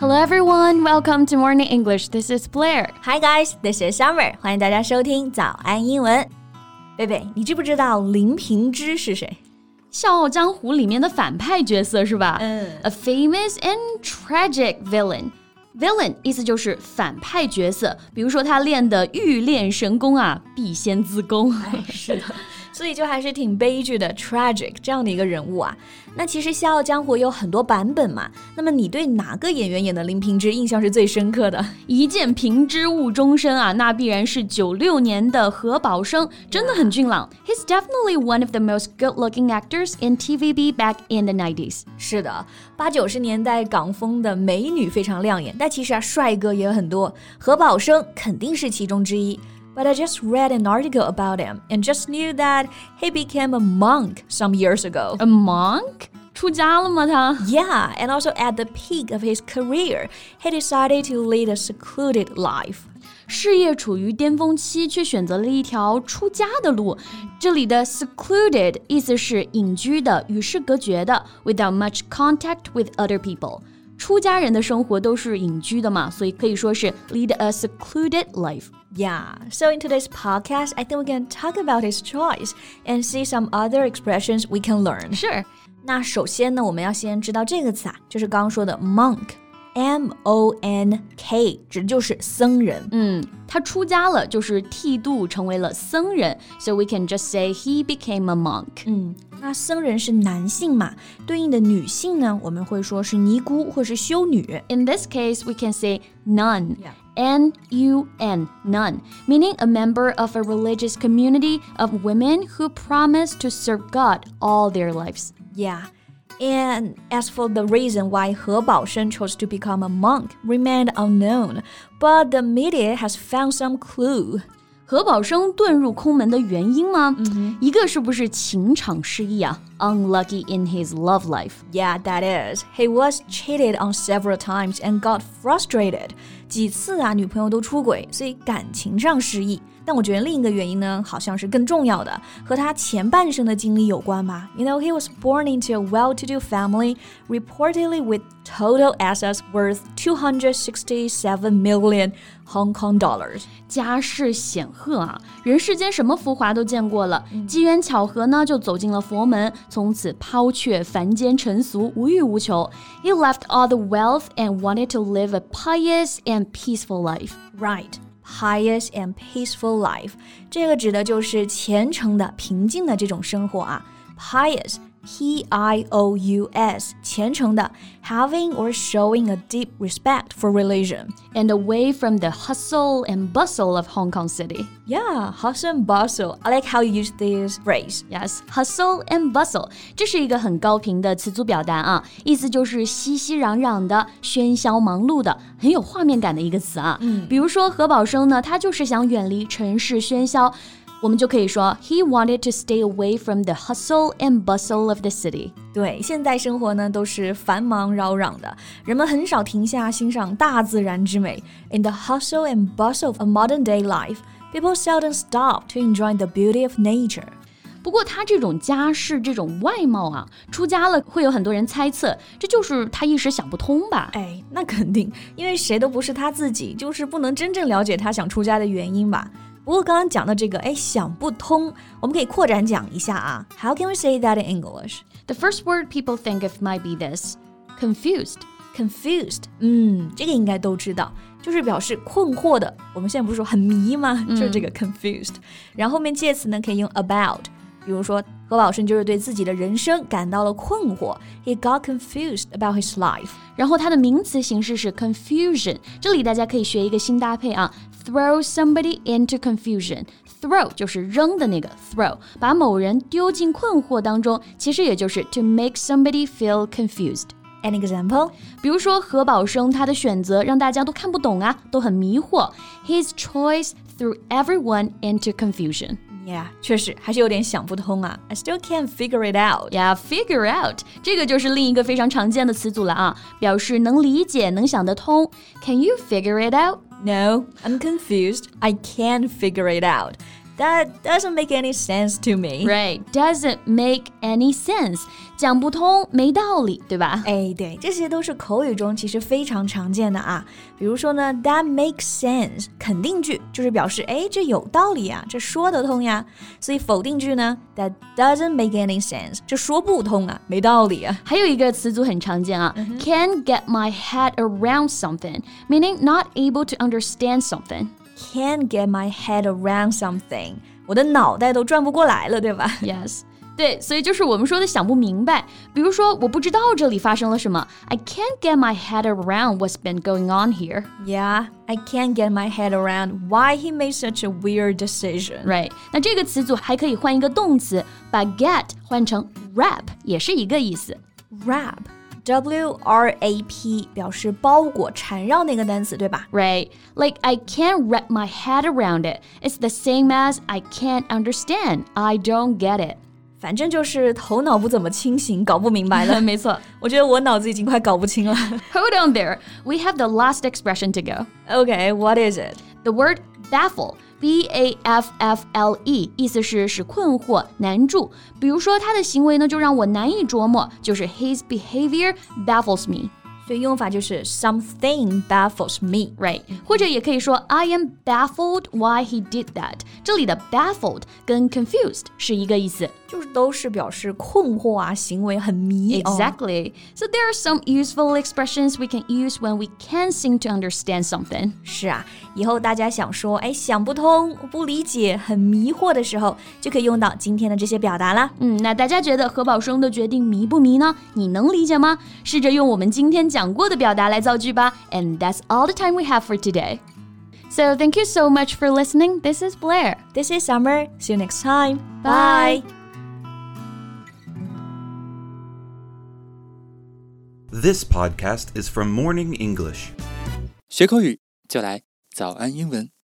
Hello everyone, welcome to Morning English. This is Blair. Hi guys, this is Summer. 欢迎大家收听早安英文。贝贝，你知不知道林平之是谁？《笑傲江湖》里面的反派角色是吧？嗯，a famous and tragic villain. Villain 意思就是反派角色，比如说他练的欲练神功啊，必先自宫。是的。 所以就还是挺悲剧的，tragic 这样的一个人物啊。那其实《笑傲江湖》有很多版本嘛。那么你对哪个演员演的林平之印象是最深刻的？一见平之误终身啊，那必然是九六年的何宝生，真的很俊朗。He's definitely one of the most good-looking actors in TVB back in the 90s。是的，八九十年代港风的美女非常亮眼，但其实啊，帅哥也有很多，何宝生肯定是其中之一。But I just read an article about him and just knew that he became a monk some years ago. A monk? 出家了吗他? Yeah, and also at the peak of his career, he decided to lead a secluded life. 事业处于巅峰期，却选择了一条出家的路。这里的 secluded 意思是隐居的、与世隔绝的，without much contact with other people。 出家人的生活都是隐居的嘛，所以可以说是 lead a secluded life。Yeah, so in today's podcast, I think we can talk about his choice and see some other expressions we can learn. Sure. 那首先呢，我们要先知道这个词啊，就是刚刚说的 monk。M O N K 指的就是僧人。嗯，他出家了，就是剃度成为了僧人。So we can just say he became a monk。嗯， 那僧人是男性嘛，对应的女性呢，我们会说是尼姑或是修女。In this case, we can say nun. Yeah. N U N, nun, meaning a member of a religious community of women who promise to serve God all their lives. Yeah. And as for the reason why He Baosheng chose to become a monk remained unknown, but the media has found some clue. 何宝生遁入空门的原因吗？嗯、一个是不是情场失意啊？Unlucky in his love life. Yeah, that is. He was cheated on several times and got frustrated. 几次啊，女朋友都出轨，所以感情上失意。但我觉得另一个原因呢，好像是更重要的，和他前半生的经历有关吧。You know, he was born into a well-to-do family, reportedly with total assets worth 267 million Hong Kong dollars. 家世显赫啊，人世间什么浮华都见过了，机缘巧合呢，就走进了佛门，从此抛却凡间尘俗，无欲无求。He left all the wealth and wanted to live a pious and peaceful life. Right Pious and peaceful life，这个指的就是虔诚的、平静的这种生活啊。pious P I O U S，虔诚的，having or showing a deep respect for religion and away from the hustle and bustle of Hong Kong City. Yeah, hustle and bustle. I like how you use this phrase. Yes, hustle and bustle，这是一个很高频的词组表达啊，意思就是熙熙攘攘的、喧嚣忙碌的，很有画面感的一个词啊。嗯，比如说何宝生呢，他就是想远离尘世喧嚣。 我们就可以说，He wanted to stay away from the hustle and bustle of the city。对，现在生活呢都是繁忙扰攘的，人们很少停下欣赏大自然之美。In the hustle and bustle of a modern day life, people seldom stop to enjoy the beauty of nature。不过他这种家世、这种外貌啊，出家了会有很多人猜测，这就是他一时想不通吧？哎，那肯定，因为谁都不是他自己，就是不能真正了解他想出家的原因吧。不过刚刚讲的这个，哎，想不通，我们可以扩展讲一下啊。How can we say that in English? The first word people think of might be this: confused. Confused，嗯，这个应该都知道，就是表示困惑的。我们现在不是说很迷吗？就是这个 confused。然后后面介词呢可以用 about，比如说何宝生就是对自己的人生感到了困惑，He got confused about his life。然后它的名词形式是 confusion，这里大家可以学一个新搭配啊 ，throw somebody into confusion。throw 就是扔的那个 throw，把某人丢进困惑当中，其实也就是 to make somebody feel confused。 An example，比如说何宝生他的选择让大家都看不懂啊，都很迷惑。His choice threw everyone into confusion. Yeah，确实还是有点想不通啊。I still can't figure it out. Yeah, figure out 这个就是另一个非常常见的词组了啊，表示能理解、能想得通。Can you figure it out? No, I'm confused. I can't figure it out. That doesn't make any sense to me. Right, doesn't make any sense，讲不通，没道理，对吧？哎，对，这些都是口语中其实非常常见的啊。比如说呢，That makes sense，肯定句就是表示哎，这有道理啊，这说得通呀。所以否定句呢，That doesn't make any sense，这说不通啊，没道理啊。还有一个词组很常见啊、嗯、，Can't get my head around something，meaning not able to understand something。 can't get my head around something，我的脑袋都转不过来了，对吧？Yes。对，所以就是我们说的想不明白。比如说，我不知道这里发生了什么。I can't get my head around what's been going on here. Yeah, I can't get my head around why he made such a weird decision. Right. 那这个词组还可以换一个动词，把 get 换成 wrap，也是一个意思。Wrap。 W R A P 表示包裹、缠绕那个单词，对吧？Right, like I can't wrap my head around it. It's the same as I can't understand. I don't get it. 反正就是头脑不怎么清醒，搞不明白了。没错，我觉得我脑子已经快搞不清了。Hold on there. We have the last expression to go. Okay, what is it? The word baffle. B A F F L E，意思是使困惑、难住。比如说他的行为呢，就让我难以琢磨，就是 His behavior baffles me。所以用法就是 something baffles me，right？或者也可以说 I am baffled why he did that。这里的 baffled 跟 confused 是一个意思，就是都是表示困惑啊，行为很迷。Exactly. So there are some useful expressions we can use when we can't seem to understand something. 是啊，以后大家想说，哎，想不通、不理解、很迷惑的时候，就可以用到今天的这些表达啦。嗯，那大家觉得何宝生的决定迷不迷呢？你能理解吗？试着用我们今天 讲过的表达来造句吧。And that's all the time we have for today. So thank you so much for listening. This is Blair. This is Summer. See you next time. Bye. This podcast is from Morning English. 学口语就来早安英文。